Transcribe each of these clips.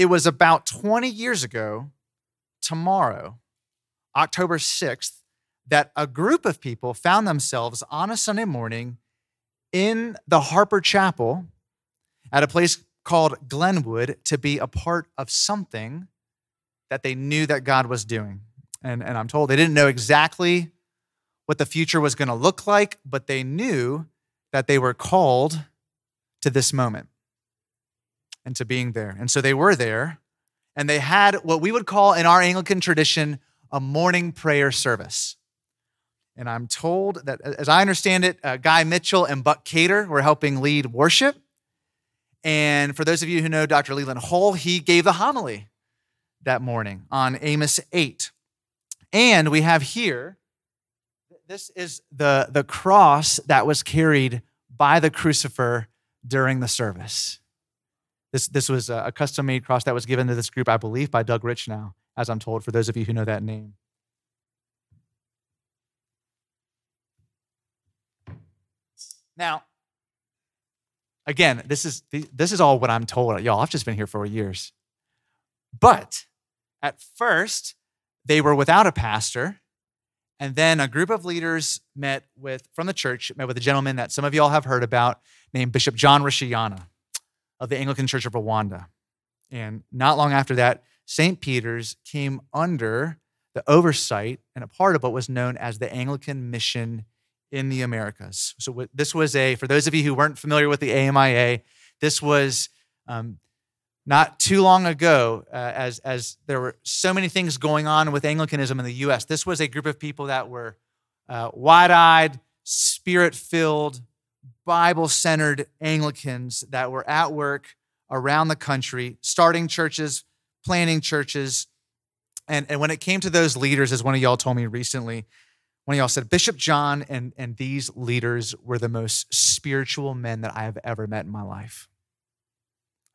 it was about 20 years ago, tomorrow, October 6th, that a group of people found themselves on a Sunday morning in the Harper Chapel at a place called Glenwood to be a part of something that they knew that God was doing. And, and I'm told they didn't know exactly what the future was going to look like, but they knew that they were called to this moment and to being there. And so they were there, and they had what we would call in our Anglican tradition a morning prayer service. And I'm told that, as I understand it, uh, Guy Mitchell and Buck Cater were helping lead worship. And for those of you who know Dr. Leland Hull, he gave the homily that morning on Amos 8. And we have here, this is the, the cross that was carried by the crucifer during the service. This, this was a custom made cross that was given to this group, I believe, by Doug Rich now, as I'm told, for those of you who know that name. Now, again, this is, this is all what I'm told. Y'all, I've just been here for years. But at first, they were without a pastor. And then a group of leaders met with, from the church, met with a gentleman that some of y'all have heard about named Bishop John Rucyahana of the Anglican Church of Rwanda. And not long after that, St. Peter's came under the oversight and a part of what was known as the Anglican Mission in the Americas. So, this was a, for those of you who weren't familiar with the AMIA, this was um, not too long ago, uh, as, as there were so many things going on with Anglicanism in the US. This was a group of people that were uh, wide eyed, spirit filled, Bible centered Anglicans that were at work around the country, starting churches, planning churches. And, and when it came to those leaders, as one of y'all told me recently, one of y'all said, Bishop John and, and these leaders were the most spiritual men that I have ever met in my life.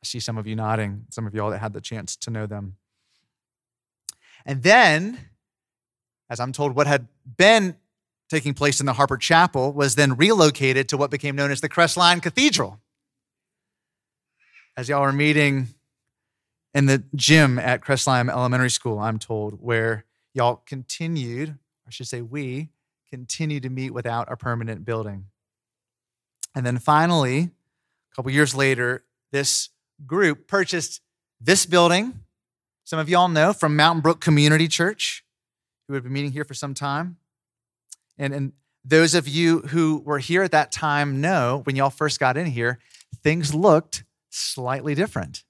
I see some of you nodding, some of y'all that had the chance to know them. And then, as I'm told, what had been taking place in the Harper Chapel was then relocated to what became known as the Crestline Cathedral. As y'all are meeting in the gym at Crestline Elementary School, I'm told, where y'all continued, I should say, we continue to meet without a permanent building. And then finally, a couple years later, this group purchased this building. Some of y'all know from Mountain Brook Community Church, who have been meeting here for some time. And, and those of you who were here at that time know when y'all first got in here, things looked slightly different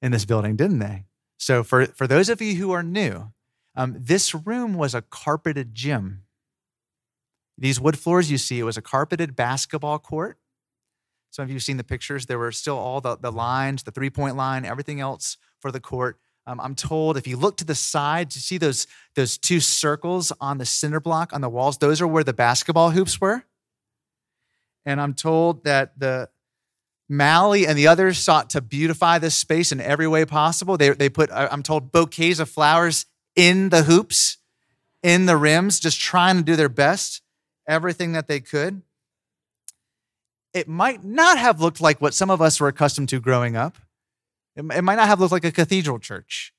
in this building, didn't they? So, for, for those of you who are new, um, this room was a carpeted gym. These wood floors you see, it was a carpeted basketball court. Some of you have seen the pictures. There were still all the, the lines, the three point line, everything else for the court. Um, I'm told if you look to the side, you see those, those two circles on the cinder block on the walls, those are where the basketball hoops were. And I'm told that the Mally and the others sought to beautify this space in every way possible. They, they put, I'm told, bouquets of flowers in the hoops, in the rims, just trying to do their best, everything that they could. It might not have looked like what some of us were accustomed to growing up. It, it might not have looked like a cathedral church,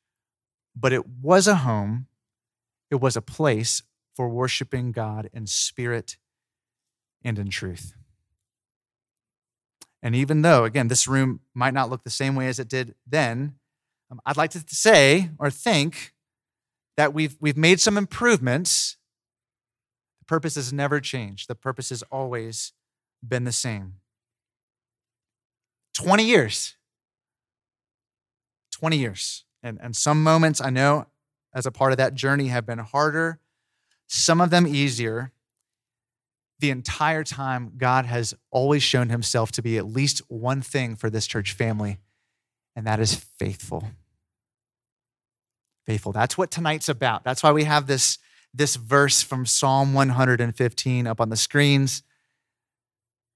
but it was a home, it was a place for worshiping God in spirit and in truth. And even though, again, this room might not look the same way as it did then, um, I'd like to say or think that we've, we've made some improvements. The purpose has never changed, the purpose has always been the same. 20 years 20 years. And, and some moments I know as a part of that journey have been harder, some of them easier. The entire time, God has always shown himself to be at least one thing for this church family, and that is faithful. Faithful. That's what tonight's about. That's why we have this, this verse from Psalm 115 up on the screens.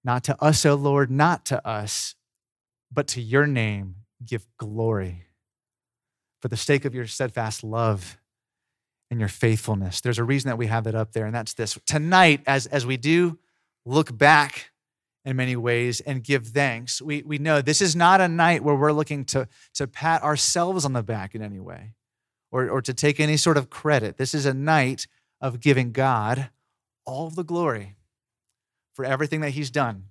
Not to us, O Lord, not to us, but to your name give glory for the sake of your steadfast love and your faithfulness. There's a reason that we have that up there, and that's this. Tonight, as, as we do look back in many ways and give thanks. We, we know this is not a night where we're looking to, to pat ourselves on the back in any way or, or to take any sort of credit. This is a night of giving God all the glory for everything that He's done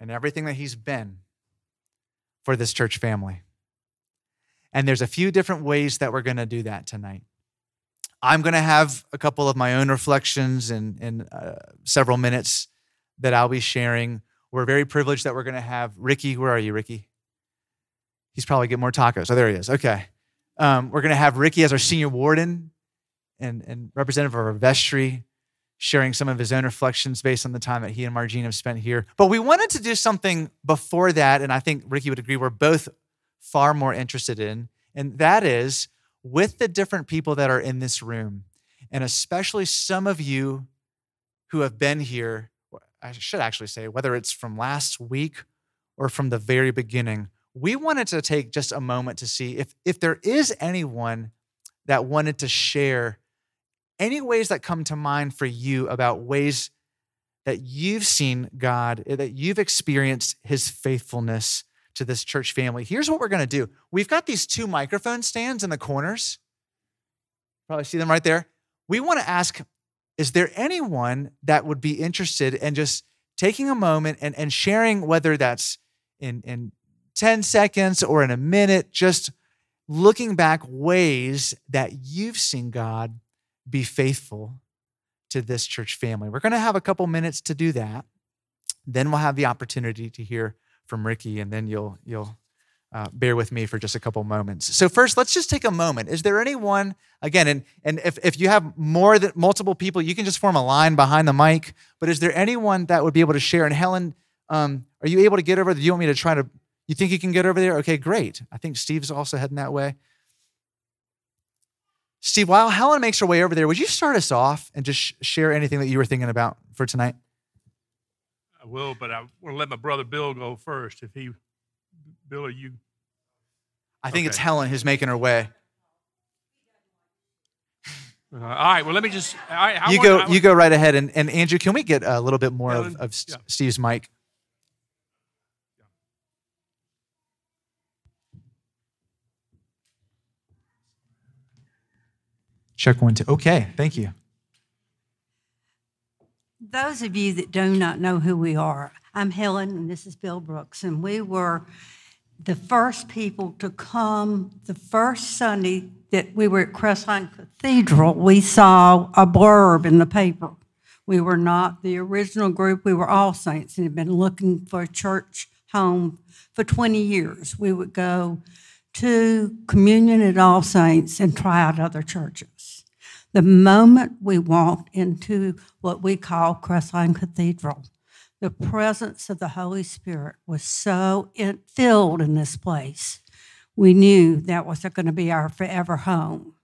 and everything that He's been for this church family. And there's a few different ways that we're going to do that tonight. I'm going to have a couple of my own reflections in, in uh, several minutes that I'll be sharing. We're very privileged that we're going to have Ricky. Where are you, Ricky? He's probably getting more tacos. Oh, there he is. Okay. Um, we're going to have Ricky as our senior warden and, and representative of our vestry, sharing some of his own reflections based on the time that he and Margene have spent here. But we wanted to do something before that, and I think Ricky would agree we're both far more interested in, and that is with the different people that are in this room, and especially some of you who have been here I should actually say, whether it's from last week or from the very beginning, we wanted to take just a moment to see if, if there is anyone that wanted to share any ways that come to mind for you about ways that you've seen God, eh, that you've experienced his faithfulness to this church family. Here's what we're going to do we've got these two microphone stands in the corners. Probably see them right there. We want to ask is there anyone that would be interested in just taking a moment and, and sharing, whether that's in, in 10 seconds or in a minute, just looking back ways that you've seen God be faithful to this church family? We're going to have a couple minutes to do that. Then we'll have the opportunity to hear from Ricky, and then you'll you'll uh, bear with me for just a couple moments. So first, let's just take a moment. Is there anyone again? And and if if you have more than multiple people, you can just form a line behind the mic. But is there anyone that would be able to share? And Helen, um, are you able to get over? Do you want me to try to? You think you can get over there? Okay, great. I think Steve's also heading that way. Steve, while Helen makes her way over there, would you start us off and just share anything that you were thinking about for tonight? I will, but I want to let my brother Bill go first if he Bill, are you? I think okay. it's Helen who's making her way. Uh, all right. Well, let me just. You want, go. Want, you go right ahead, and, and Andrew, can we get a little bit more Helen, of, of yeah. Steve's mic? Check one, two. Okay, thank you. Those of you that do not know who we are, I'm Helen, and this is Bill Brooks, and we were the first people to come the first Sunday that we were at Crestline Cathedral, we saw a blurb in the paper. We were not the original group, we were all saints and had been looking for a church home for 20 years. We would go to communion at All Saints and try out other churches. The moment we walked into what we call Crestline Cathedral, the presence of the Holy Spirit was so in, filled in this place. We knew that was going to be our forever home.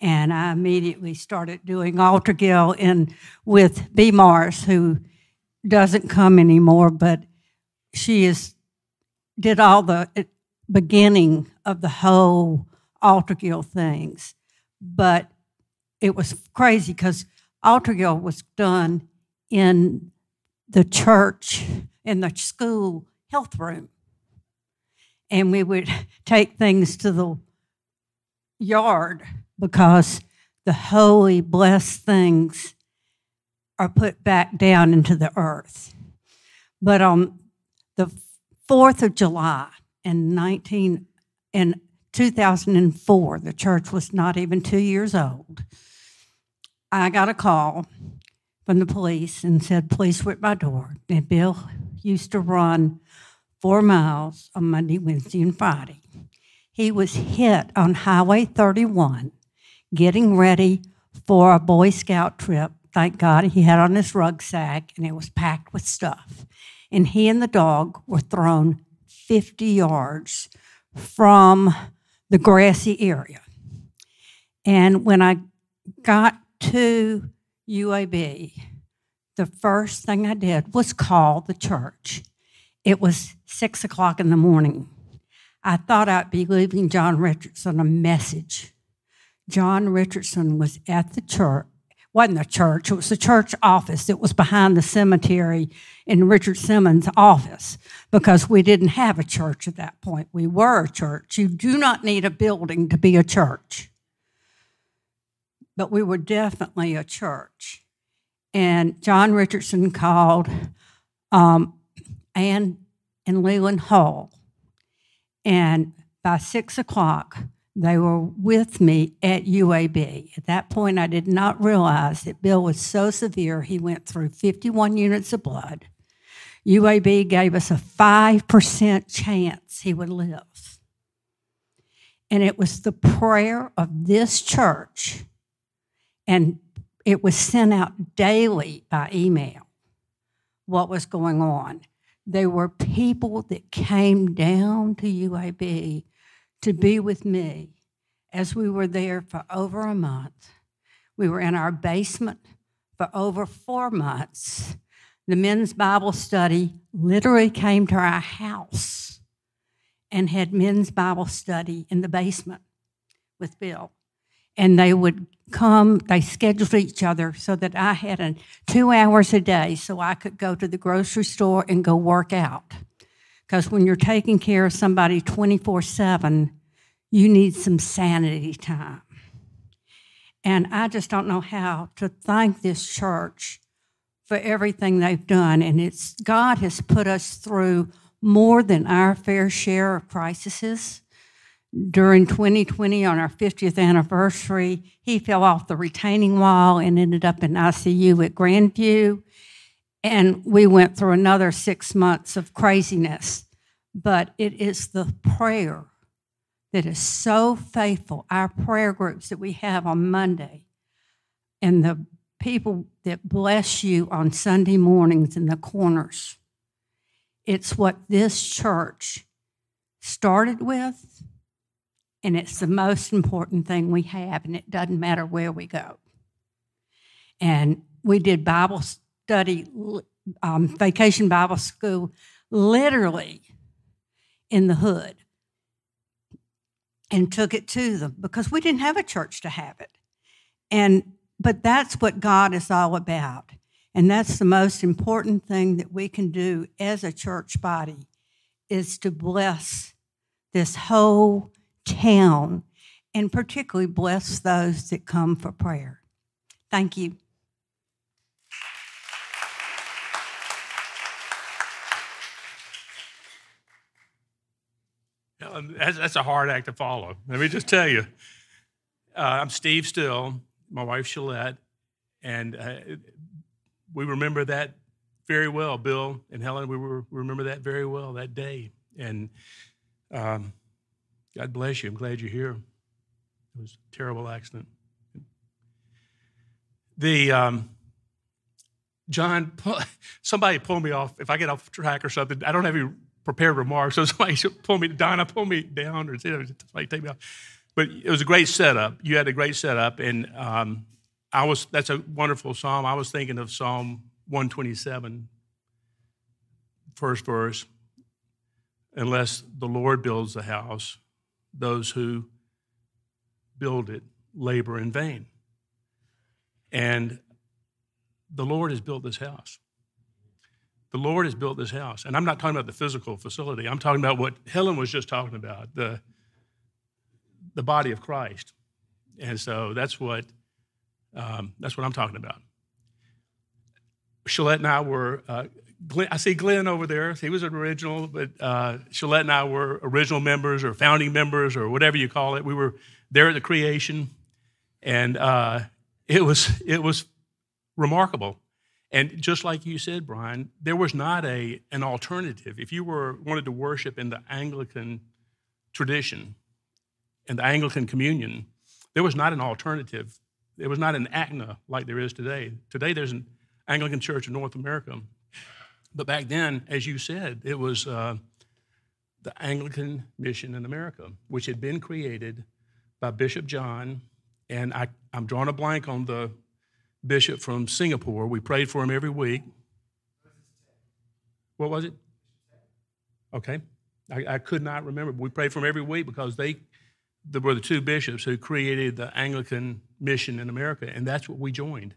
And I immediately started doing altar guild in with B. Mars, who doesn't come anymore, but she is did all the uh, beginning of the whole altar guild things. But it was crazy because altar guild was done in the church in the school health room. And we would take things to the yard because the holy, blessed things are put back down into the earth. But on the 4th of July in 19 in 2004, the church was not even two years old. I got a call from the police and said, Please at my door. And Bill used to run four miles on Monday, Wednesday, and Friday. He was hit on Highway 31 getting ready for a Boy Scout trip. Thank God he had on his rucksack and it was packed with stuff. And he and the dog were thrown 50 yards from the grassy area. And when I got to UAB, the first thing I did was call the church. It was six o'clock in the morning. I thought I'd be leaving John Richardson a message. John Richardson was at the church, wasn't the church, it was the church office that was behind the cemetery in Richard Simmons' office because we didn't have a church at that point. We were a church. You do not need a building to be a church. But we were definitely a church. And John Richardson called um, Ann and Leland Hall. And by six o'clock, they were with me at UAB. At that point, I did not realize that Bill was so severe, he went through 51 units of blood. UAB gave us a 5% chance he would live. And it was the prayer of this church, and it was sent out daily by email what was going on. There were people that came down to UAB to be with me as we were there for over a month. We were in our basement for over four months. The men's Bible study literally came to our house and had men's Bible study in the basement with Bill. And they would come, they scheduled each other so that I had a, two hours a day so I could go to the grocery store and go work out. Because when you're taking care of somebody 24 7, you need some sanity time. And I just don't know how to thank this church for everything they've done. And it's God has put us through more than our fair share of crises. During 2020, on our 50th anniversary, he fell off the retaining wall and ended up in ICU at Grandview. And we went through another six months of craziness. But it is the prayer that is so faithful, our prayer groups that we have on Monday, and the people that bless you on Sunday mornings in the corners. It's what this church started with, and it's the most important thing we have, and it doesn't matter where we go. And we did Bible study, um, vacation Bible school, literally in the hood and took it to them because we didn't have a church to have it. And but that's what God is all about. And that's the most important thing that we can do as a church body is to bless this whole town and particularly bless those that come for prayer. Thank you. That's, that's a hard act to follow. Let me just tell you. Uh, I'm Steve Still, my wife Shalette, and uh, we remember that very well. Bill and Helen, we were, remember that very well that day. And um, God bless you. I'm glad you're here. It was a terrible accident. The um, John, somebody pull me off. If I get off track or something, I don't have any prepared remarks. So somebody should pull me, Donna, pull me down, or somebody take me off. But it was a great setup. You had a great setup, and um, I was. That's a wonderful psalm. I was thinking of Psalm 127, first verse. Unless the Lord builds the house, those who build it labor in vain. And the Lord has built this house. The Lord has built this house. And I'm not talking about the physical facility. I'm talking about what Helen was just talking about, the, the body of Christ. And so that's what, um, that's what I'm talking about. Shalette and I were, uh, Glenn, I see Glenn over there. He was an original, but uh, Shalette and I were original members or founding members or whatever you call it. We were there at the creation. And uh, it, was, it was remarkable. And just like you said, Brian, there was not a, an alternative. If you were wanted to worship in the Anglican tradition and the Anglican communion, there was not an alternative. There was not an ACNA like there is today. Today, there's an Anglican Church in North America. But back then, as you said, it was uh, the Anglican mission in America, which had been created by Bishop John. And I, I'm drawing a blank on the bishop from Singapore. We prayed for him every week. What was it? Okay. I, I, could not remember. We prayed for him every week because they, they were the two bishops who created the Anglican mission in America, and that's what we joined.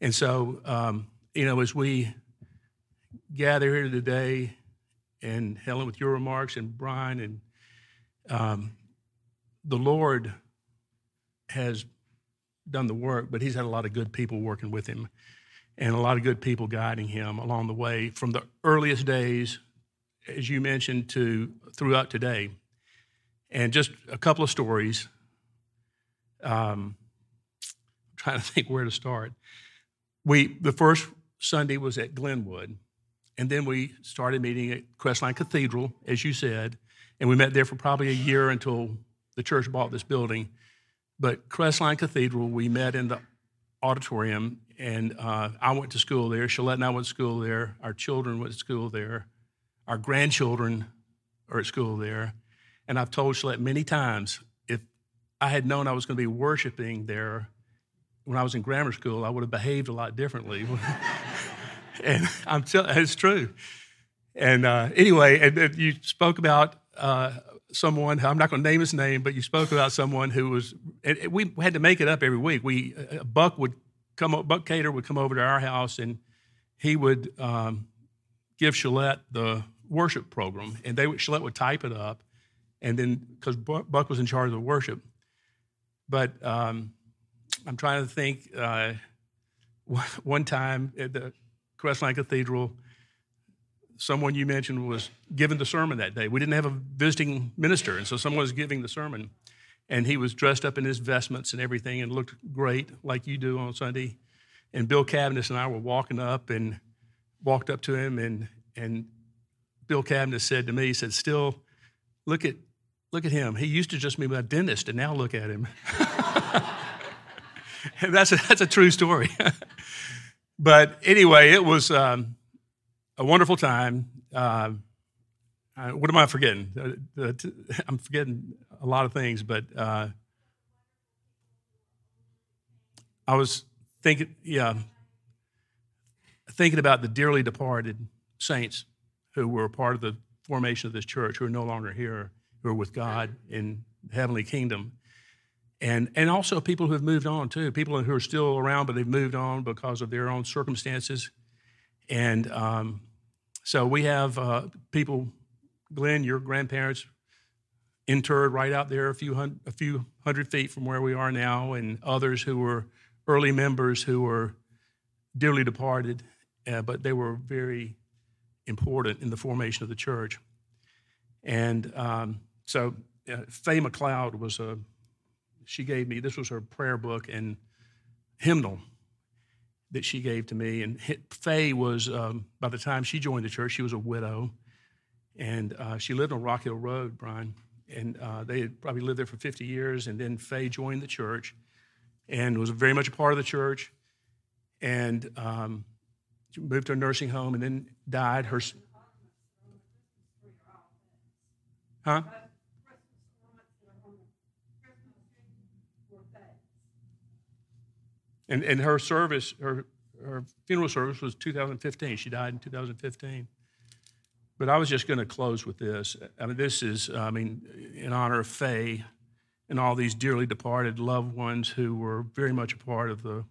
And so, um, you know, as we gather here today, and Helen, with your remarks, and Brian, and um, the Lord has done the work, but He's had a lot of good people working with Him and a lot of good people guiding Him along the way from the earliest days, as you mentioned, to throughout today. And just a couple of stories. Um, I'm trying to think where to start. We the first Sunday was at Glenwood, and then we started meeting at Crestline Cathedral, as you said, and we met there for probably a year until the church bought this building. But Crestline Cathedral, we met in the auditorium, and uh, I went to school there. Shalette and I went to school there. Our children went to school there. Our grandchildren are at school there. And I've told Shalette many times if I had known I was going to be worshiping there when I was in grammar school, I would have behaved a lot differently. and I'm tell- it's true. And uh, anyway, and, and, you spoke about uh, someone. I'm not going to name his name, but you spoke about someone who was. we had to make it up every week. We uh, Buck would come. Buck Cater would come over to our house, and he would um, give Shalette the worship program, and they would, Shalette would type it up, and then because Buck was in charge of the worship. But um, I'm trying to think. Uh, one time the Crestline Cathedral, someone you mentioned was giving the sermon that day. We didn't have a visiting minister, and so someone was giving the sermon. And he was dressed up in his vestments and everything and looked great, like you do on Sunday. And Bill Cavendish and I were walking up and walked up to him, and, and Bill Cavendish said to me, he said, Still, look at, look at him. He used to just be my dentist, and now look at him. that's, a, that's a true story. but anyway, it was um, a wonderful time. Uh, what am I forgetting? Uh, I'm forgetting a lot of things, but uh, I was thinking, yeah, thinking about the dearly departed saints who were part of the formation of this church, who are no longer here, who are with God in the heavenly kingdom and and also people who have moved on too people who are still around but they've moved on because of their own circumstances. And um, so we have uh, people glenn your grandparents interred right out there a few, hundred, a few hundred feet from where we are now and others who were early members who were dearly departed uh, but they were very important in the formation of the church. And um, so uh, faye mcleod was a she gave me. This was her prayer book and hymnal that she gave to me. And Faye was, um, by the time she joined the church, she was a widow. And uh, she lived on Rock Hill Road, Brian. And uh, they had probably lived there for 50 years. And then Faye joined the church and was very much a part of the church. And um, moved to a nursing home and then died. Her. Huh? And, and her service, her, her funeral service was 2015. She died in 2015. But I was just going to close with this. I mean, this is, I mean, in honor of Faye and all these dearly departed loved ones who were very much a part of the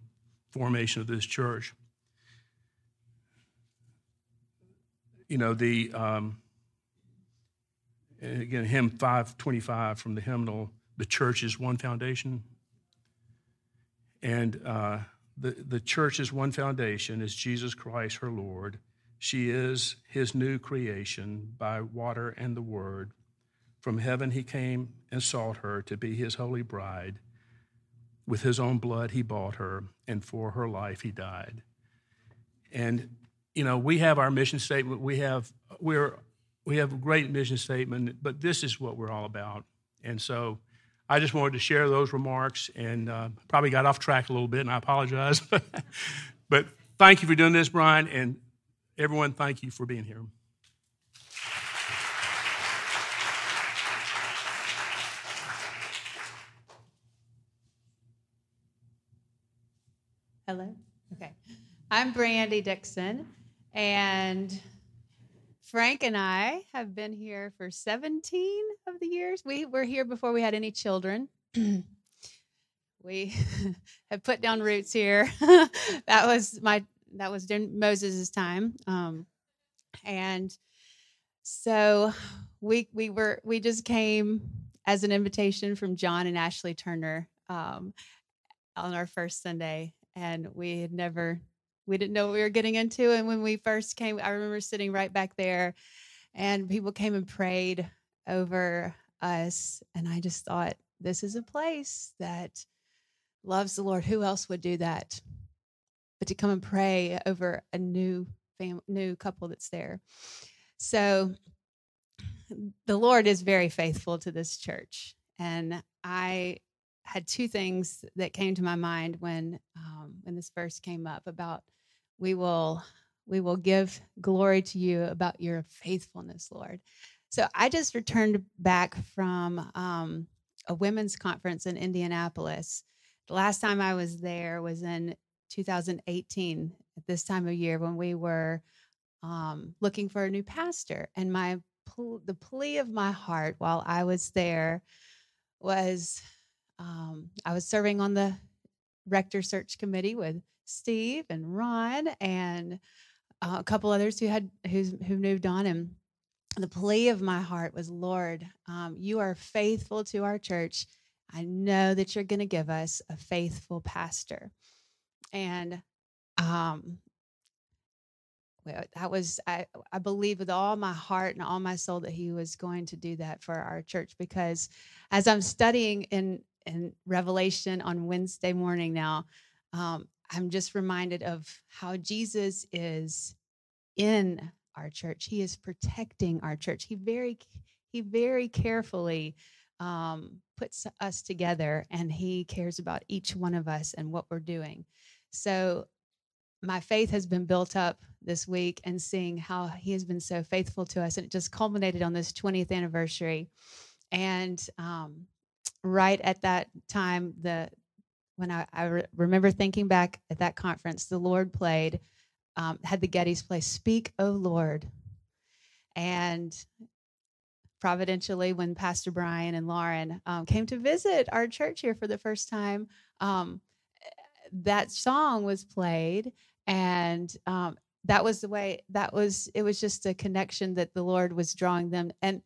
formation of this church. You know, the, um, again, hymn 525 from the hymnal, the church is one foundation, and uh, the, the church's one foundation is Jesus Christ, her Lord. She is his new creation by water and the word. From heaven he came and sought her to be his holy bride. With his own blood he bought her, and for her life he died. And you know, we have our mission statement. We have we're we have a great mission statement, but this is what we're all about. And so I just wanted to share those remarks and uh, probably got off track a little bit, and I apologize. but thank you for doing this, Brian, and everyone, thank you for being here. Hello? Okay. I'm Brandy Dixon, and Frank and I have been here for 17 of the years. We were here before we had any children, we have put down roots here. that was my that was during Moses' time, um, and so we we were we just came as an invitation from John and Ashley Turner um, on our first Sunday, and we had never we didn't know what we were getting into. And when we first came, I remember sitting right back there, and people came and prayed over us, and I just thought this is a place that loves the Lord. Who else would do that? But to come and pray over a new fam- new couple that's there. So the Lord is very faithful to this church. And I had two things that came to my mind when um, when this verse came up about we will we will give glory to you about your faithfulness, Lord. So I just returned back from um, a women's conference in Indianapolis. The last time I was there was in 2018 at this time of year when we were um, looking for a new pastor. And my the plea of my heart while I was there was um, I was serving on the rector search committee with Steve and Ron and uh, a couple others who had who's who moved on and the plea of my heart was lord um, you are faithful to our church. I know that you're going to give us a faithful pastor. And um, that was I, I believe with all my heart and all my soul that he was going to do that for our church because as i'm studying in in revelation on wednesday morning now um, i'm just reminded of how jesus is in our church he is protecting our church he very he very carefully um, puts us together and he cares about each one of us and what we're doing so my faith has been built up this week and seeing how he has been so faithful to us. And it just culminated on this 20th anniversary. And um, right at that time, the when I, I re- remember thinking back at that conference, the Lord played, um, had the Gettys play "Speak, O Lord," and providentially, when Pastor Brian and Lauren um, came to visit our church here for the first time, um, that song was played, and um, that was the way that was it was just a connection that the lord was drawing them. And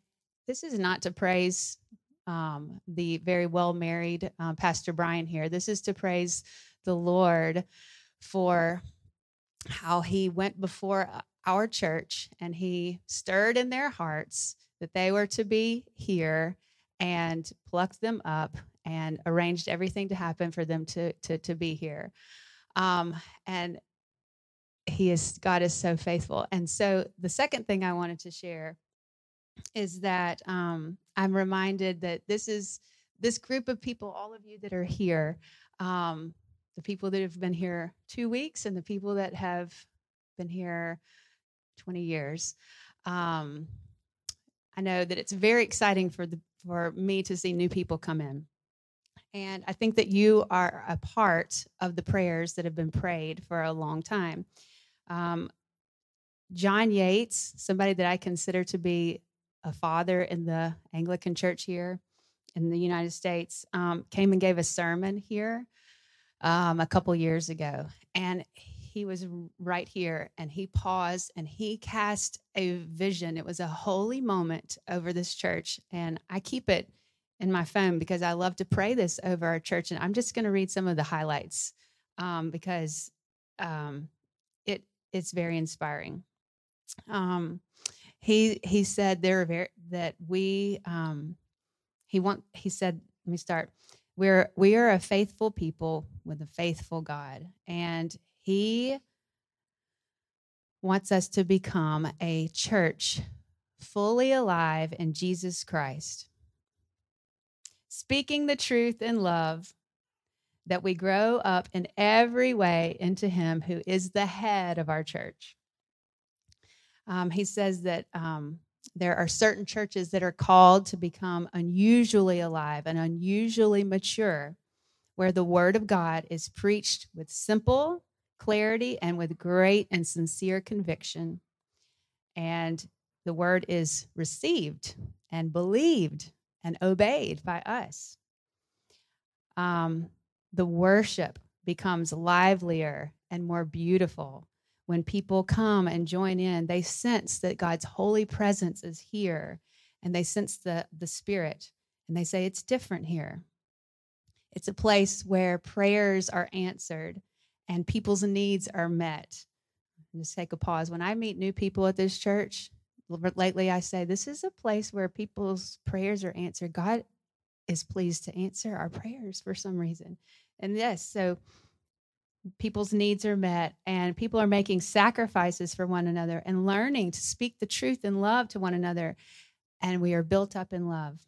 this is not to praise um, the very well married uh, pastor brian here this is to praise the lord for how he went before uh, our church and he stirred in their hearts that they were to be here and plucked them up and arranged everything to happen for them to to, to be here um, and he is God is so faithful. And so the second thing I wanted to share is that um, I'm reminded that this is this group of people, all of you that are here, um, the people that have been here two weeks and the people that have been here 20 years. Um, I know that it's very exciting for the for me to see new people come in. And I think that you are a part of the prayers that have been prayed for a long time. Um, John Yates, somebody that I consider to be a father in the Anglican church here in the United States, um, came and gave a sermon here um, a couple years ago. And he was right here and he paused and he cast a vision. It was a holy moment over this church. And I keep it in my phone because I love to pray this over our church. And I'm just going to read some of the highlights um, because um, it it's very inspiring. Um, he he said there very that we um, he want he said let me start we're we are a faithful people with a faithful God and he wants us to become a church fully alive in Jesus Christ speaking the truth in love that we grow up in every way into Him who is the head of our church. Um, he says that um, there are certain churches that are called to become unusually alive and unusually mature, where the Word of God is preached with simple clarity and with great and sincere conviction. And the Word is received and believed and obeyed by us. Um, the worship becomes livelier and more beautiful. When people come and join in, they sense that God's holy presence is here and they sense the, the Spirit and they say, It's different here. It's a place where prayers are answered and people's needs are met. Just take a pause. When I meet new people at this church, lately I say, This is a place where people's prayers are answered. God is pleased to answer our prayers for some reason. And yes, so people's needs are met and people are making sacrifices for one another and learning to speak the truth in love to one another. And we are built up in love.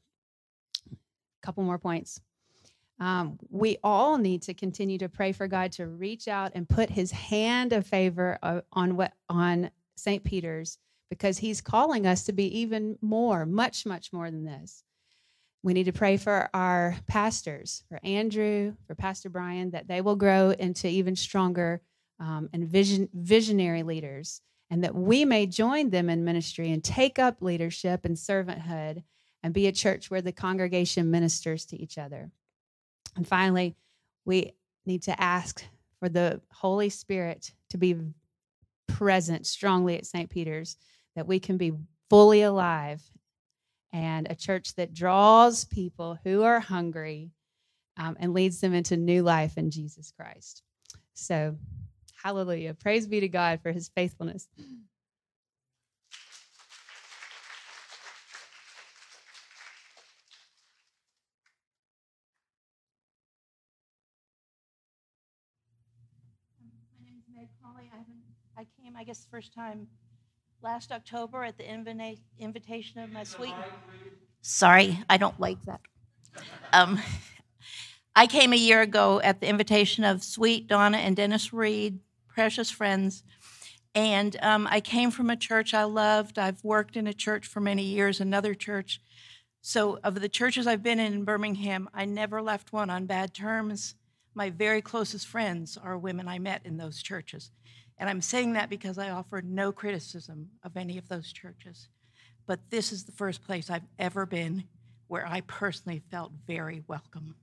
A couple more points. Um, we all need to continue to pray for God to reach out and put His hand of favor uh, on what on St. Peter's because He's calling us to be even more, much, much more than this. We need to pray for our pastors, for Andrew, for Pastor Brian, that they will grow into even stronger um, and vision, visionary leaders, and that we may join them in ministry and take up leadership and servanthood and be a church where the congregation ministers to each other. And finally, we need to ask for the Holy Spirit to be present strongly at St. Peter's, that we can be fully alive and a church that draws people who are hungry um, and leads them into new life in Jesus Christ. So, hallelujah. Praise be to God for his faithfulness. My name is Meg Polly. I. I came, I guess, first time last October at the invita- invitation of my sweet. Sorry, I don't like that. Um, I came a year ago at the invitation of Sweet Donna and Dennis Reed, precious friends. And um, I came from a church I loved. I've worked in a church for many years, another church. So, of the churches I've been in in Birmingham, I never left one on bad terms. My very closest friends are women I met in those churches. And I'm saying that because I offer no criticism of any of those churches. But this is the first place I've ever been where I personally felt very welcome.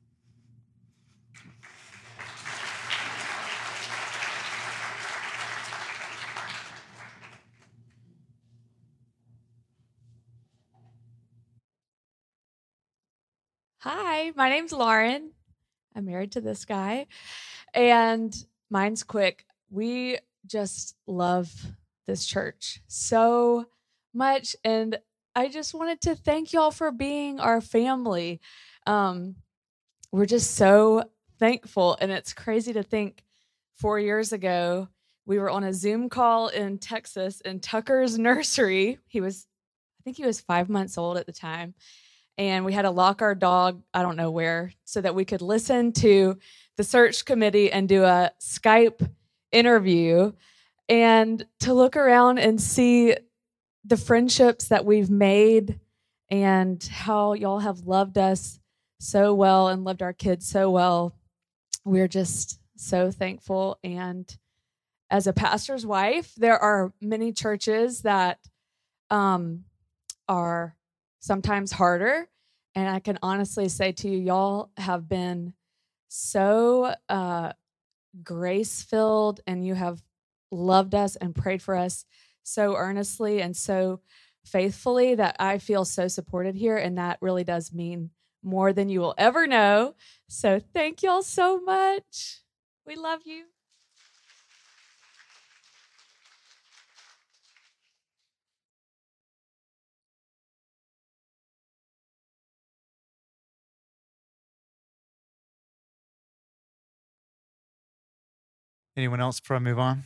Hi, my name's Lauren. I'm married to this guy. And mine's quick. We just love this church so much. And I just wanted to thank y'all for being our family. Um, we're just so thankful. And it's crazy to think four years ago, we were on a Zoom call in Texas in Tucker's nursery. He was, I think he was five months old at the time. And we had to lock our dog, I don't know where, so that we could listen to the search committee and do a Skype interview and to look around and see the friendships that we've made and how y'all have loved us so well and loved our kids so well. We're just so thankful. And as a pastor's wife, there are many churches that um, are sometimes harder. And I can honestly say to you, y'all have been so uh, grace filled and you have loved us and prayed for us so earnestly and so faithfully that I feel so supported here. And that really does mean more than you will ever know. So thank y'all so much. We love you. Anyone else before I move on?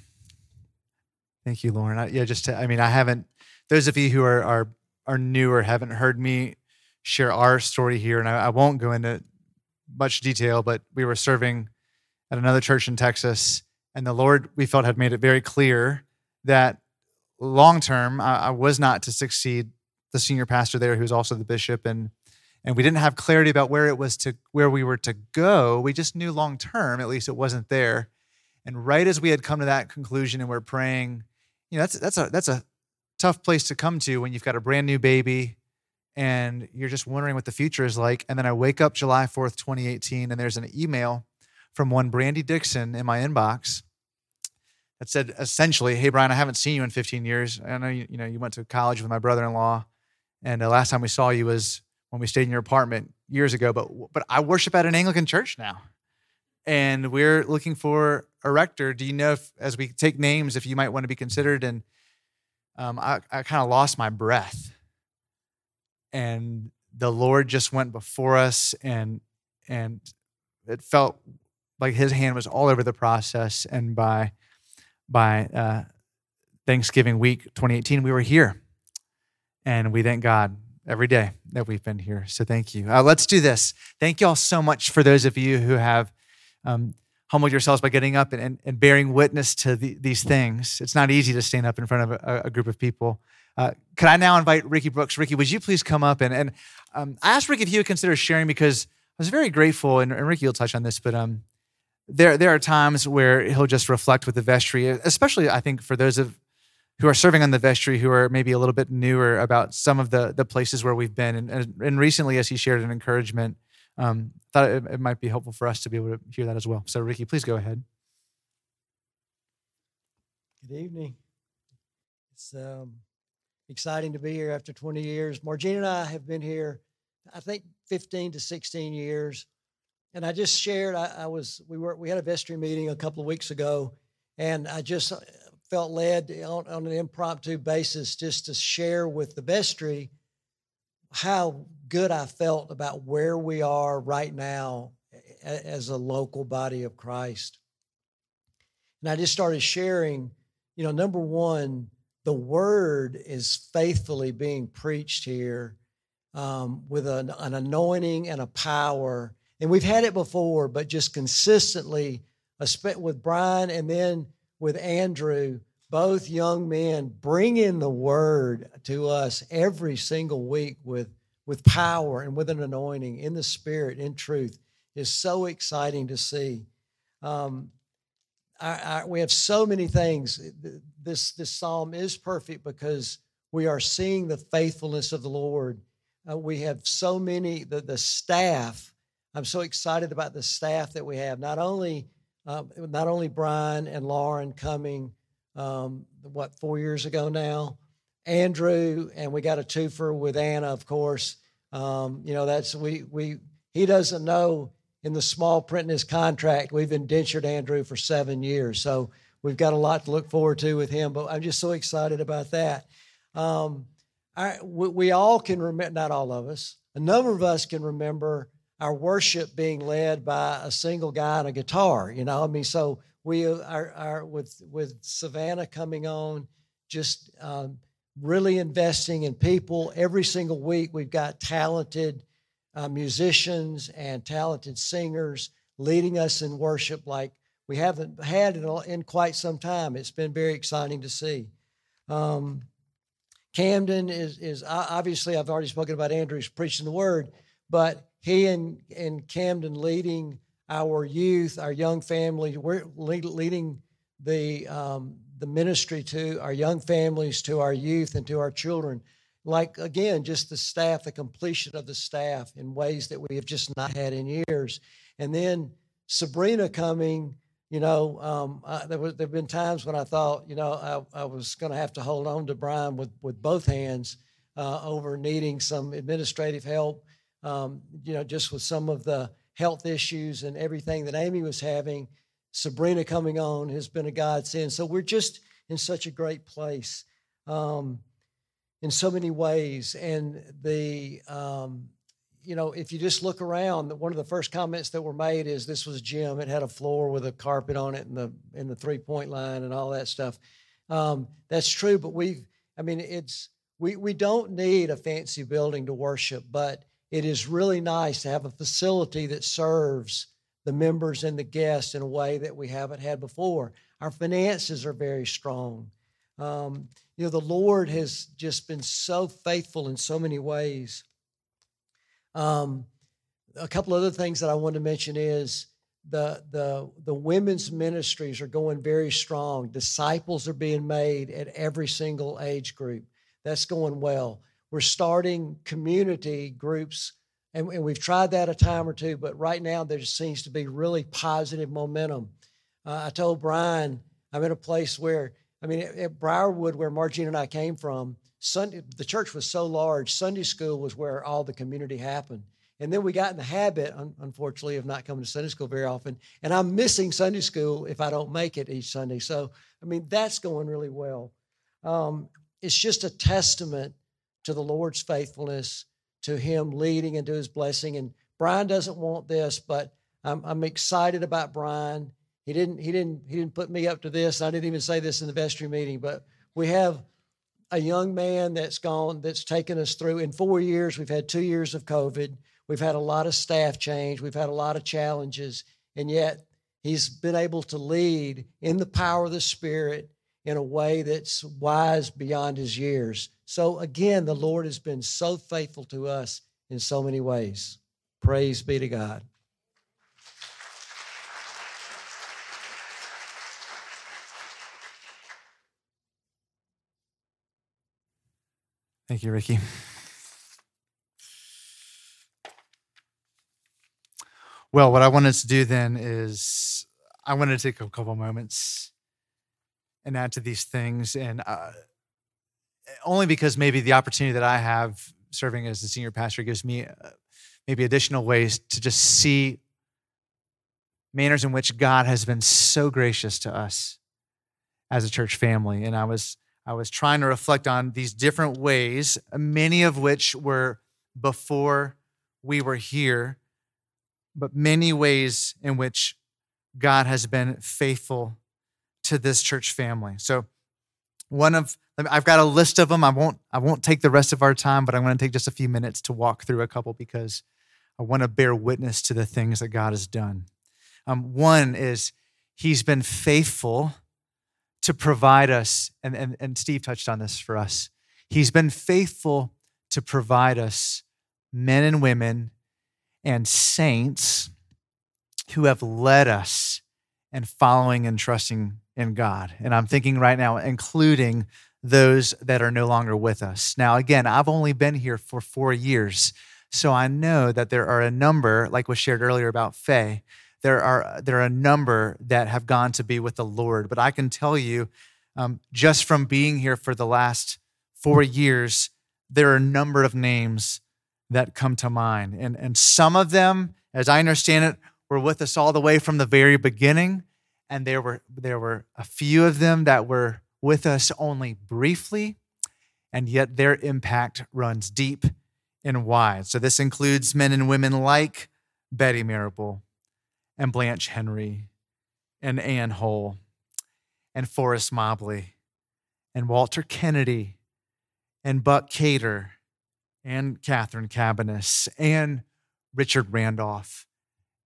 Thank you, Lauren. I, yeah, just to, I mean, I haven't. Those of you who are are are new or haven't heard me share our story here, and I, I won't go into much detail, but we were serving at another church in Texas, and the Lord we felt had made it very clear that long term I, I was not to succeed the senior pastor there, who's also the bishop, and and we didn't have clarity about where it was to where we were to go. We just knew long term, at least it wasn't there. And right as we had come to that conclusion and we're praying, you know, that's that's a that's a tough place to come to when you've got a brand new baby and you're just wondering what the future is like. And then I wake up July 4th, 2018, and there's an email from one Brandy Dixon in my inbox that said essentially, "Hey Brian, I haven't seen you in 15 years. I know you, you know you went to college with my brother-in-law, and the last time we saw you was when we stayed in your apartment years ago. But but I worship at an Anglican church now, and we're looking for a rector. Do you know if, as we take names, if you might want to be considered?" And um, I, I kind of lost my breath, and the Lord just went before us, and and it felt like His hand was all over the process. And by by uh, Thanksgiving week 2018, we were here, and we thank God every day that we've been here. So thank you. Uh, let's do this. Thank you all so much for those of you who have. Um, humbled yourselves by getting up and, and, and bearing witness to the, these things. It's not easy to stand up in front of a, a group of people. Uh, could I now invite Ricky Brooks? Ricky, would you please come up? And, and um, I asked Ricky if he would consider sharing because I was very grateful, and, and Ricky will touch on this, but um, there, there are times where he'll just reflect with the vestry, especially I think for those of who are serving on the vestry who are maybe a little bit newer about some of the, the places where we've been. And, and, and recently, as he shared an encouragement, um, thought it, it might be helpful for us to be able to hear that as well. So, Ricky, please go ahead. Good evening. It's um, exciting to be here after 20 years. Margina and I have been here, I think, 15 to 16 years. And I just shared, I, I was, we were, we had a vestry meeting a couple of weeks ago, and I just uh, felt led on, on an impromptu basis just to share with the vestry how good I felt about where we are right now as a local body of Christ. And I just started sharing, you know, number one, the word is faithfully being preached here um, with an, an anointing and a power. And we've had it before, but just consistently, with Brian and then with Andrew, both young men bringing the word to us every single week with, with power and with an anointing in the spirit, in truth, is so exciting to see. Um, we have so many things. This, this psalm is perfect because we are seeing the faithfulness of the Lord. Uh, we have so many, the, the staff. I'm so excited about the staff that we have. Not only, uh, not only Brian and Lauren coming um, what, four years ago now. Andrew, and we got a twofer with Anna, of course. Um, you know, that's, we, we, he doesn't know in the small print in his contract, we've indentured Andrew for seven years. So we've got a lot to look forward to with him, but I'm just so excited about that. Um, I, we, we all can remember, not all of us, a number of us can remember our worship being led by a single guy on a guitar. You know, I mean, so we are, are with with Savannah coming on, just um, really investing in people every single week. We've got talented uh, musicians and talented singers leading us in worship like we haven't had in, in quite some time. It's been very exciting to see. Um, Camden is is obviously I've already spoken about Andrew's preaching the word, but he and and Camden leading our youth, our young family. We're leading the um, the ministry to our young families, to our youth, and to our children. Like again, just the staff, the completion of the staff in ways that we have just not had in years. And then Sabrina coming, you know, um, I, there was there've been times when I thought, you know, I, I was going to have to hold on to Brian with with both hands uh, over needing some administrative help. Um, you know, just with some of the health issues and everything that Amy was having, Sabrina coming on has been a godsend. So we're just in such a great place um, in so many ways. And the, um, you know, if you just look around, one of the first comments that were made is this was gym. It had a floor with a carpet on it and the in the three point line and all that stuff. Um, that's true, but we, I mean, it's we we don't need a fancy building to worship, but it is really nice to have a facility that serves the members and the guests in a way that we haven't had before. Our finances are very strong. Um, you know, the Lord has just been so faithful in so many ways. Um, a couple other things that I want to mention is the the the women's ministries are going very strong. Disciples are being made at every single age group. That's going well. We're starting community groups And, and we've tried that a time or two, but right now there just seems to be really positive momentum. Uh, I told Brian, I'm in a place where, I mean, at, at Briarwood, where Margene and I came from, Sunday, the church was so large, Sunday school was where all the community happened. And then we got in the habit, unfortunately, of not coming to Sunday school very often. And I'm missing Sunday school if I don't make it each Sunday. So, I mean, that's going really well. Um, it's just a testament to the Lord's faithfulness, to Him leading and to His blessing. And Brian doesn't want this, but I'm, I'm excited about Brian. He didn't. He didn't. He didn't put me up to this. I didn't even say this in the vestry meeting, but we have a young man that's gone that's taken us through in four years. We've had two years of COVID. We've had a lot of staff change. We've had a lot of challenges. And yet, he's been able to lead in the power of the Spirit in a way that's wise beyond his years. So, again, the Lord has been so faithful to us in so many ways. Praise be to God. Thank you, Ricky. Well, what I wanted to do then is I wanted to take a couple moments and add to these things, and uh, only because maybe the opportunity that I have serving as the senior pastor gives me uh, maybe additional ways to just see manners in which God has been so gracious to us as a church family. And I was I was trying to reflect on these different ways, many of which were before we were here but many ways in which God has been faithful to this church family. So, one of I've got a list of them. I won't I won't take the rest of our time, but I'm going to take just a few minutes to walk through a couple because I want to bear witness to the things that God has done. Um, one is He's been faithful to provide us, and, and, and Steve touched on this for us. He's been faithful to provide us men and women and saints who have led us and following and trusting in God. And I'm thinking right now, including those that are no longer with us. Now, again, I've only been here for four years. So I know that there are a number, like was shared earlier about Faye, there are, there are a number that have gone to be with the Lord. But I can tell you, um, just from being here for the last four years, there are a number of names that come to mind. And, and some of them, as I understand it, were with us all the way from the very beginning. And there were, there were a few of them that were with us only briefly, and yet their impact runs deep and wide. So this includes men and women like Betty Marable and Blanche Henry and anne Hull and Forrest Mobley and Walter Kennedy and Buck Cater and Catherine Cabanis and Richard Randolph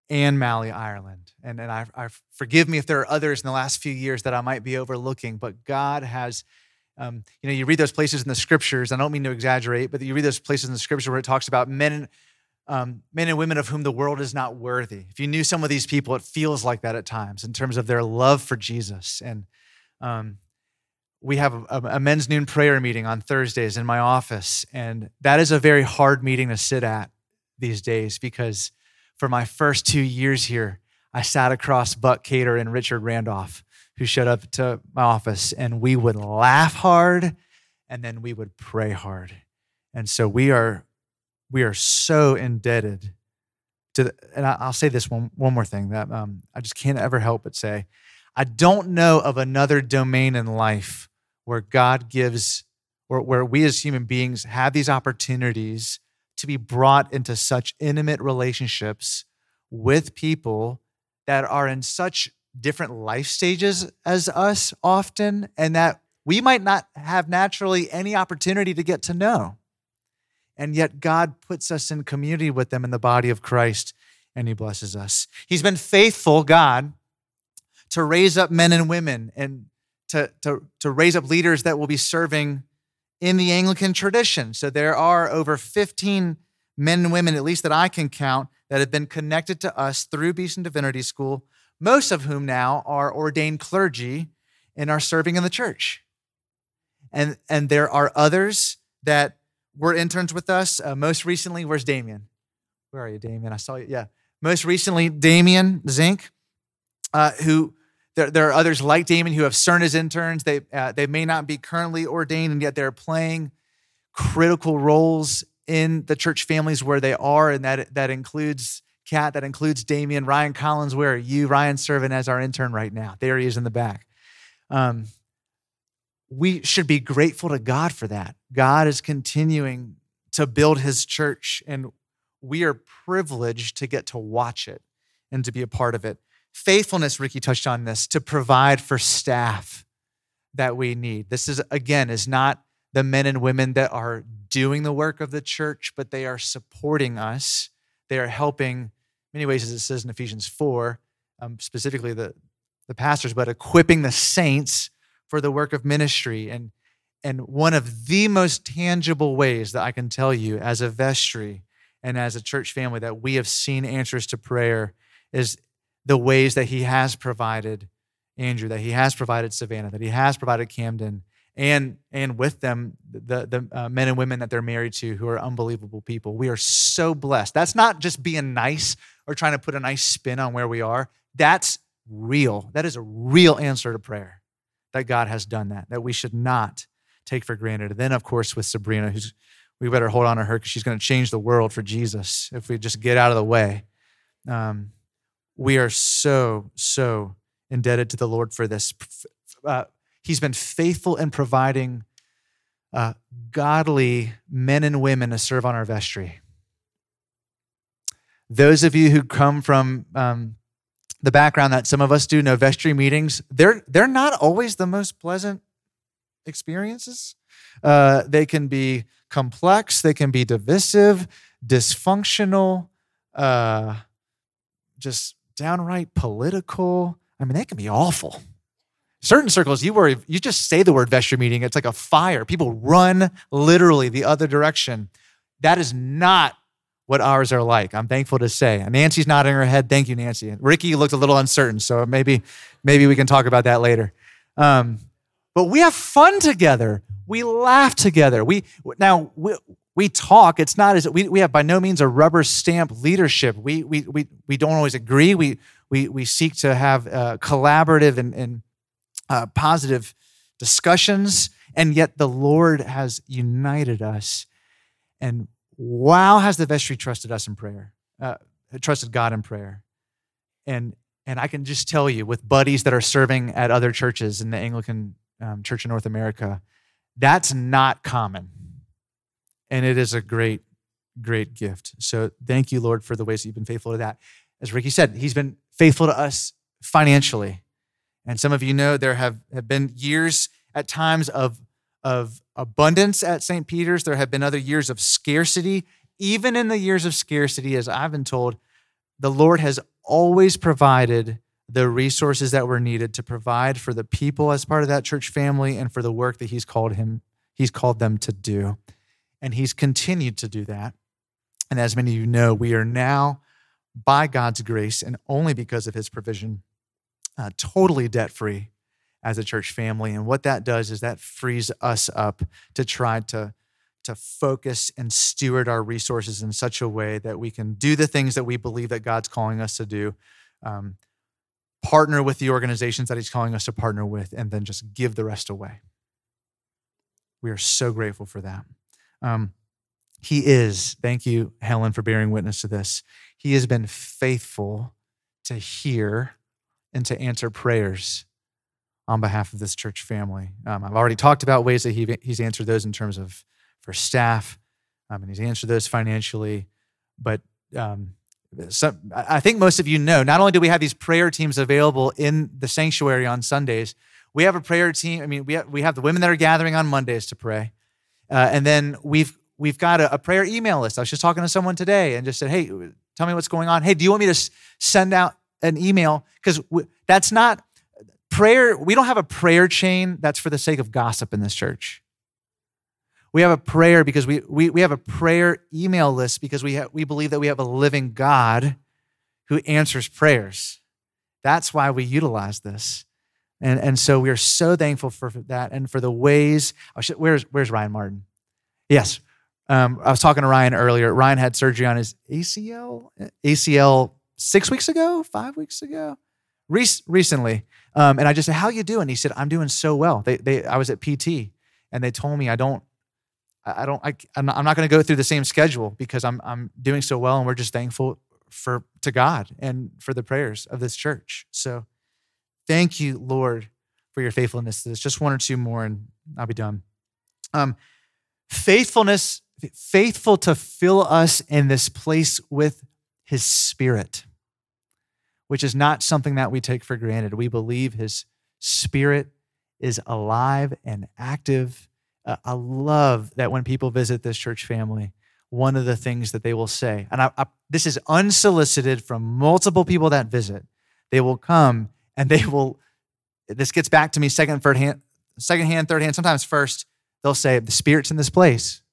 and Mally Ireland. And, and I, I, forgive me if there are others in the last few years that I might be overlooking, but God has, um, you know, you read those places in the scriptures. I don't mean to exaggerate, but you read those places in the scripture where it talks about men, um, men and women of whom the world is not worthy. If you knew some of these people, it feels like that at times in terms of their love for Jesus. And um, we have a, a, men's noon prayer meeting on Thursdays in my office. And that is a very hard meeting to sit at these days because for my first two years here, I sat across Buck Cater and Richard Randolph, who showed up to my office, and we would laugh hard and then we would pray hard. And so we are we are so indebted to the, and I'll say this one one more thing that um, I just can't ever help but say I don't know of another domain in life where God gives, or where we as human beings have these opportunities to be brought into such intimate relationships with people that are in such different life stages as us often, and that we might not have naturally any opportunity to get to know. And yet, God puts us in community with them in the body of Christ, and He blesses us. He's been faithful, God, to raise up men and women and to, to, to raise up leaders that will be serving in the Anglican tradition. So there are over 15 men and women, at least that I can count, that have been connected to us through Beeson Divinity School, most of whom now are ordained clergy and are serving in the church. And, and there are others that were interns with us. Uh, most recently, where's Damien? where are you, Damien? I saw you. Yeah. Most recently, Damien Zink, uh, who there, there are others like Damien who have served as interns. They, uh, they may not be currently ordained, and yet they're playing critical roles in the church families where they are, and that, that includes Kat, that includes Damien, Ryan Collins. Where are you? Ryan serving as our intern right now. There he is in the back. Um, we should be grateful to God for that. God is continuing to build his church, and we are privileged to get to watch it and to be a part of it. Faithfulness, Ricky touched on this, to provide for staff that we need. This is, again, is not the men and women that are doing the work of the church, but they are supporting us. They are helping, many ways, as it says in Ephesians 4, um, specifically the, the pastors, but equipping the saints for the work of ministry. And, and one of the most tangible ways that I can tell you as a vestry and as a church family that we have seen answers to prayer is the ways that he has provided Andrew, that he has provided Savannah, that he has provided Camden, and and with them the the uh, men and women that they're married to who are unbelievable people. We are so blessed. That's not just being nice or trying to put a nice spin on where we are. That's real. That is a real answer to prayer. That God has done that. That we should not take for granted. And then of course with Sabrina, who's we better hold on to her because she's going to change the world for Jesus if we just get out of the way. Um, we are so so indebted to the Lord for this. Uh, He's been faithful in providing uh, godly men and women to serve on our vestry. Those of you who come from um, the background that some of us do know vestry meetings, they're, they're not always the most pleasant experiences. Uh, they can be complex, they can be divisive, dysfunctional, uh, just downright political. I mean, they can be awful. Certain circles you worry you just say the word vestry meeting it's like a fire. People run literally the other direction. That is not what ours are like i'm thankful to say. Nancy's nodding her head thank you nancy. Ricky looked a little uncertain so maybe maybe we can talk about that later. Um, but we have fun together. We laugh together. We now we, we talk it's not as we, we have by no means a rubber stamp leadership we we we, we don't always agree we we we seek to have uh, collaborative and, and uh, positive discussions, and yet the Lord has united us. And wow, has the vestry trusted us in prayer, uh, trusted God in prayer. And, and I can just tell you, with buddies that are serving at other churches in the Anglican um, Church in North America, that's not common. And it is a great, great gift. So thank you, Lord, for the ways that you've been faithful to that. As Ricky said, He's been faithful to us financially. And some of you know there have, have been years at times of, of abundance at St. Peter's. There have been other years of scarcity. Even in the years of scarcity, as I've been told, the Lord has always provided the resources that were needed to provide for the people as part of that church family and for the work that he's called him he's called them to do and he's continued to do that and as many of you know we are now by god's grace and only because of his provision uh, totally debt free as a church family. And what that does is that frees us up to try to, to focus and steward our resources in such a way that we can do the things that we believe that God's calling us to do, um, partner with the organizations that He's calling us to partner with, and then just give the rest away. We are so grateful for that. Um, he is, thank you, Helen, for bearing witness to this. He has been faithful to hear and to answer prayers on behalf of this church family. Um, I've already talked about ways that he, he's answered those in terms of for staff, um, and he's answered those financially. But um, some, I think most of you know, not only do we have these prayer teams available in the sanctuary on Sundays, we have a prayer team. I mean, we have, we have the women that are gathering on Mondays to pray. Uh, and then we've we've got a, a, prayer email list. I was just talking to someone today and just said, "Hey, tell me what's going on. Hey, do you want me to send out an email because that's not prayer. We don't have a prayer chain that's for the sake of gossip in this church. We have a prayer because we, we, we have a prayer email list because we, have, we believe that we have a living God who answers prayers. That's why we utilize this. And, and so we are so thankful for that and for the ways. Oh, where's, where's Ryan Martin? Yes. Um, I was talking to Ryan earlier. Ryan had surgery on his ACL, ACL six weeks ago, five weeks ago, Re- recently. Um, and I just said, "How you doing?" He said, "I'm doing so well." They, they, I was at PT, and they told me I don't, I don't, I, I'm not, I'm not going to go through the same schedule because I'm, I'm doing so well, and we're just thankful for to God and for the prayers of this church. So, thank you, Lord, for your faithfulness to this. Just one or two more, and I'll be done. Um, faithfulness faithful to fill us in this place with his spirit, which is not something that we take for granted. We believe his spirit is alive and active. Uh, I love that when people visit this church family, one of the things that they will say, and I, I, this is unsolicited from multiple people that visit, they will come and they will, this gets back to me second, third hand, second hand, third hand, sometimes first, they'll say, the spirit's in this place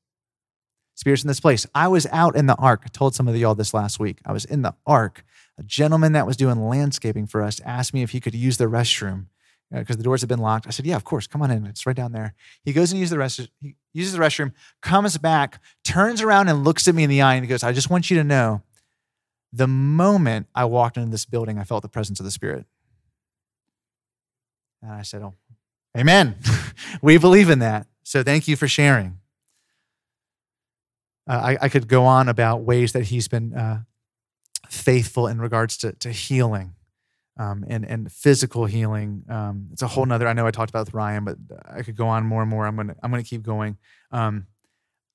spirits in this place. I was out in the ark. I told some of y'all this last week. I was in the ark. A gentleman that was doing landscaping for us asked me if he could use the restroom because uh, the doors had been locked. I said, "Yeah, of course. Come on in. It's right down there." He goes and uses the rest. He uses the restroom, comes back, turns around and looks at me in the eye, and he goes, "I just want you to know, the moment I walked into this building, I felt the presence of the Spirit." And I said, "Oh, Amen. we believe in that. So thank you for sharing." Uh, I, I, could go on about ways that he's been uh, faithful in regards to, to healing um, and, and physical healing. Um, it's a whole nother, I know I talked about with Ryan, but I could go on more and more. I'm going to I'm to keep going. Um,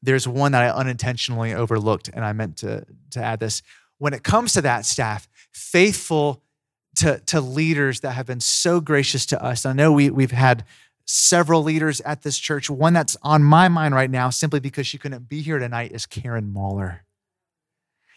there's one that I unintentionally overlooked, and I meant to, to add this. When it comes to that staff, faithful to, to leaders that have been so gracious to us. I know we, we've had several leaders at this church. One that's on my mind right now, simply because she couldn't be here tonight, is Karen Mahler.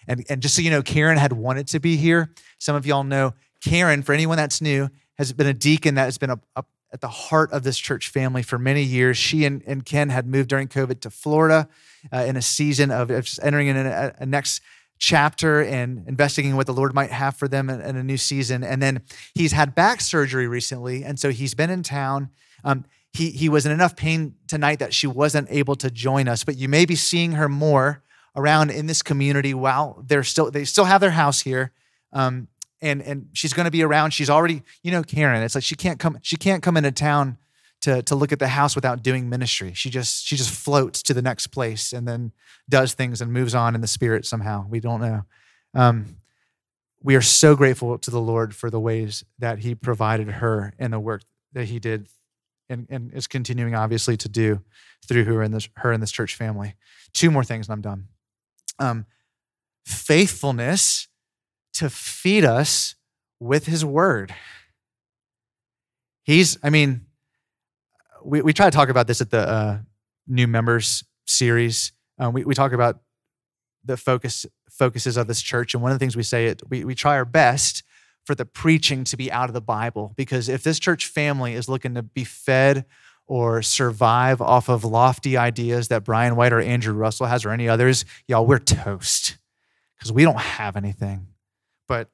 And, and just so you know, Karen had wanted to be here. Some of y'all know Karen, for anyone that's new, has been a deacon that has been a, a, at the heart of this church family for many years. She and, and Ken had moved during COVID to Florida uh, in a season of, entering in a, a, next chapter and investigating what the Lord might have for them in, in, a new season. And then he's had back surgery recently. And so he's been in town um, he, he was in enough pain tonight that she wasn't able to join us, but you may be seeing her more around in this community while they're still they still have their house here. Um, and and she's going to be around. She's already, you know, Karen. It's like she can't come she can't come into town to to look at the house without doing ministry. She just she just floats to the next place and then does things and moves on in the spirit somehow. We don't know. Um, we are so grateful to the Lord for the ways that He provided her and the work that He did and, and is continuing obviously to do through her in this her in this church family. Two more things and I'm done. Um, faithfulness to feed us with his word. He's, I mean, we, we try to talk about this at the uh, new members series. Um, we, we talk about the focus focuses of this church. And one of the things we say it we, we try our best for the preaching to be out of the Bible. Because if this church family is looking to be fed or survive off of lofty ideas that Brian White or Andrew Russell has or any others, y'all, we're toast because we don't have anything. But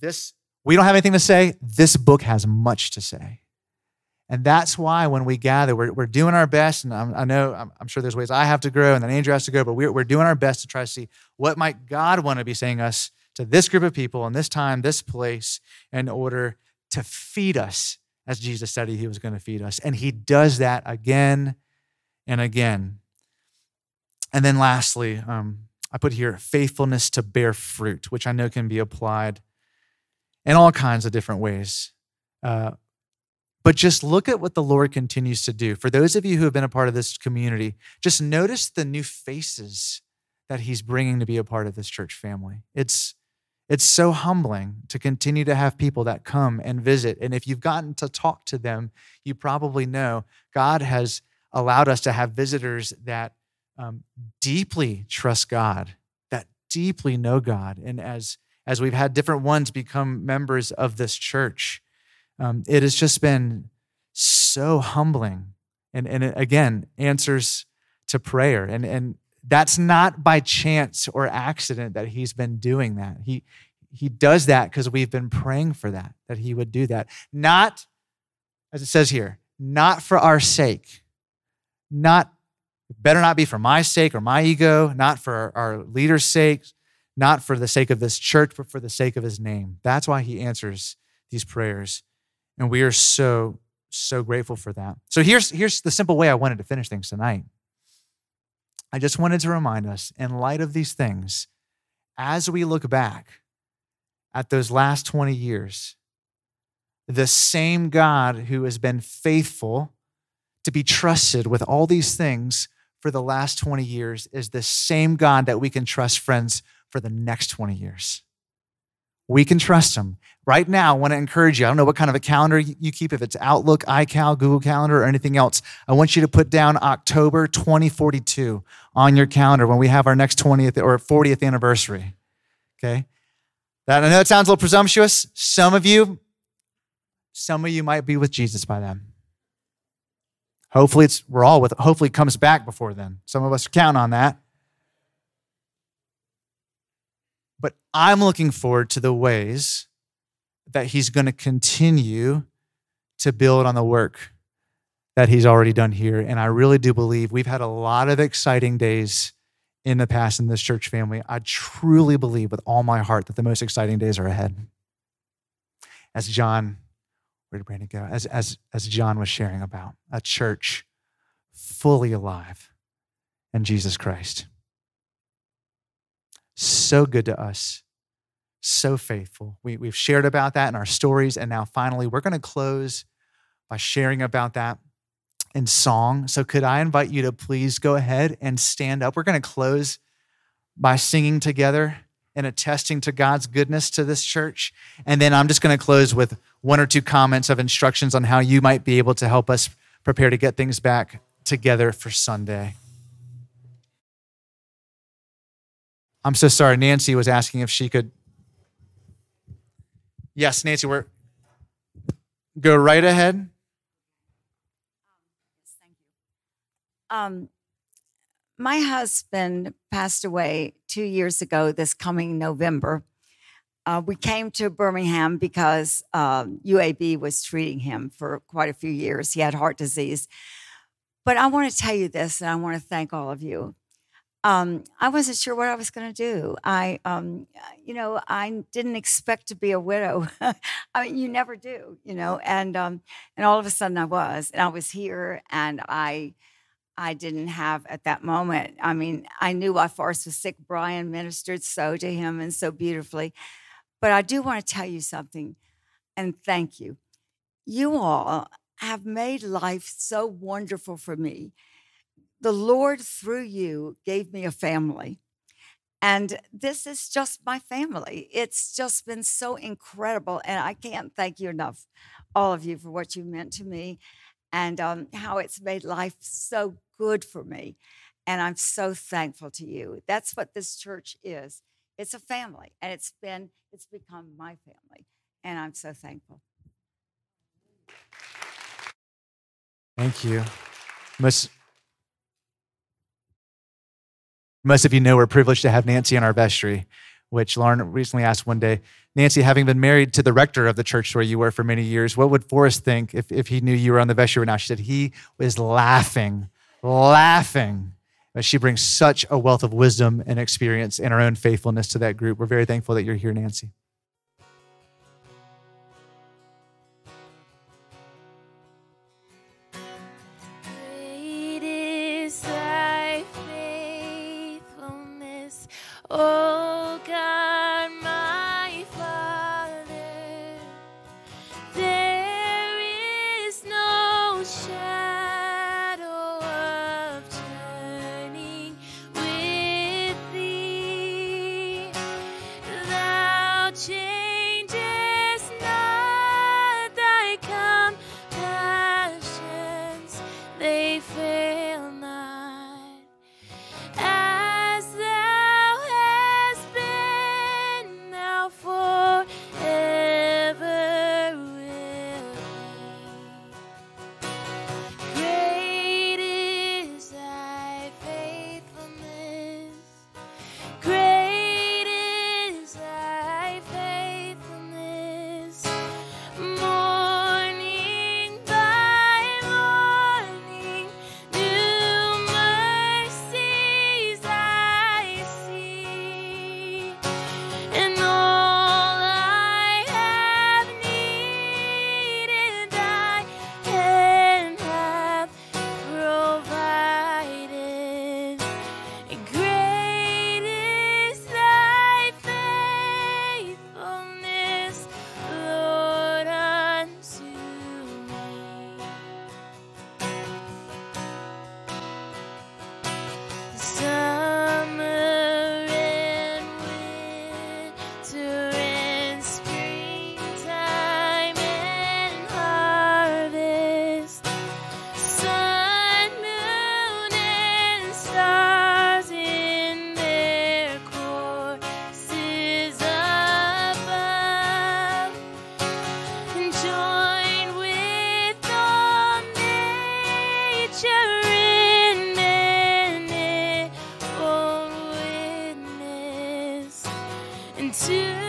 this, we don't have anything to say. This book has much to say. And that's why when we gather, we're, we're doing our best. And I'm, i know, I'm, I'm, sure there's ways I have to grow and then Andrew has to grow, but we're, we're doing our best to try to see what might God want to be saying us to this group of people in this time, this place, in order to feed us as Jesus said he was going to feed us. And he does that again and again. And then lastly, um, I put here faithfulness to bear fruit, which I know can be applied in all kinds of different ways. Uh, but just look at what the Lord continues to do. For those of you who have been a part of this community, just notice the new faces that He's bringing to be a part of this church family. It's it's so humbling to continue to have people that come and visit. And if you've gotten to talk to them, you probably know God has allowed us to have visitors that um, deeply trust God, that deeply know God. And as, as we've had different ones become members of this church, um, it has just been so humbling. And, and again, answers to prayer. And, and that's not by chance or accident that he's been doing that. He, he does that because we've been praying for that, that he would do that. Not, as it says here, not for our sake, not better not be for my sake or my ego, not for our leader's sake, not for the sake of this church, but for the sake of his name. That's why he answers these prayers. And we are so, so grateful for that. So here's, here's the simple way I wanted to finish things tonight. I just wanted to remind us, in light of these things, as we look back at those last 20 years, the same God who has been faithful to be trusted with all these things for the last 20 years is the same God that we can trust, friends, for the next 20 years. We can trust him. Right now, I want to encourage you. I don't know what kind of a calendar you keep, if it's Outlook, iCal, Google Calendar, or anything else. I want you to put down October 2042 on your calendar when we have our next 20th or 40th anniversary. Okay? That I know it sounds a little presumptuous. Some of you, some of you might be with Jesus by then. Hopefully it's we're all with hopefully it comes back before then. Some of us count on that. But I'm looking forward to the ways that he's going to continue to build on the work that he's already done here. And I really do believe we've had a lot of exciting days in the past in this church family. I truly believe with all my heart that the most exciting days are ahead. As John, where did Brandon go? As, as, as John was sharing about a church fully alive in Jesus Christ so good to us, so faithful. We, we've shared about that in our stories. And now, finally, we're going to close by sharing about that in song. So, could I invite you to please go ahead and stand up? We're going to close by singing together and attesting to God's goodness to this church. And then I'm just going to close with one or two comments of instructions on how you might be able to help us prepare to get things back together for Sunday. I'm so sorry. Nancy was asking if she could. Yes, Nancy, we're go right ahead. Um, my husband passed away two years ago this coming November. Uh, we came to Birmingham because um, UAB was treating him for quite a few years. He had heart disease. But I want to tell you this, and I want to thank all of you um, I wasn't sure what I was going to do. I, um, you know, I didn't expect to be a widow. I mean, you never do, you know. And um, and all of a sudden, I was, and I was here, and I, I didn't have at that moment. I mean, I knew why Forrest was sick. Brian ministered so to him and so beautifully. But I do want to tell you something, and thank you. You all have made life so wonderful for me the Lord, through you, gave me a family. And this is just my family. It's just been so incredible. And I can't thank you enough, all of you, for what you meant to me and um, how it's made life so good for me. And I'm so thankful to you. That's what this church is. It's a family, and it's been, it's become my family. And I'm so thankful. Thank you. Miss Most of you know we're privileged to have Nancy in our vestry, which Lauren recently asked one day Nancy, having been married to the rector of the church where you were for many years, what would Forrest think if, if he knew you were on the vestry right now? She said he was laughing, laughing. But she brings such a wealth of wisdom and experience and her own faithfulness to that group. We're very thankful that you're here, Nancy. Oh 接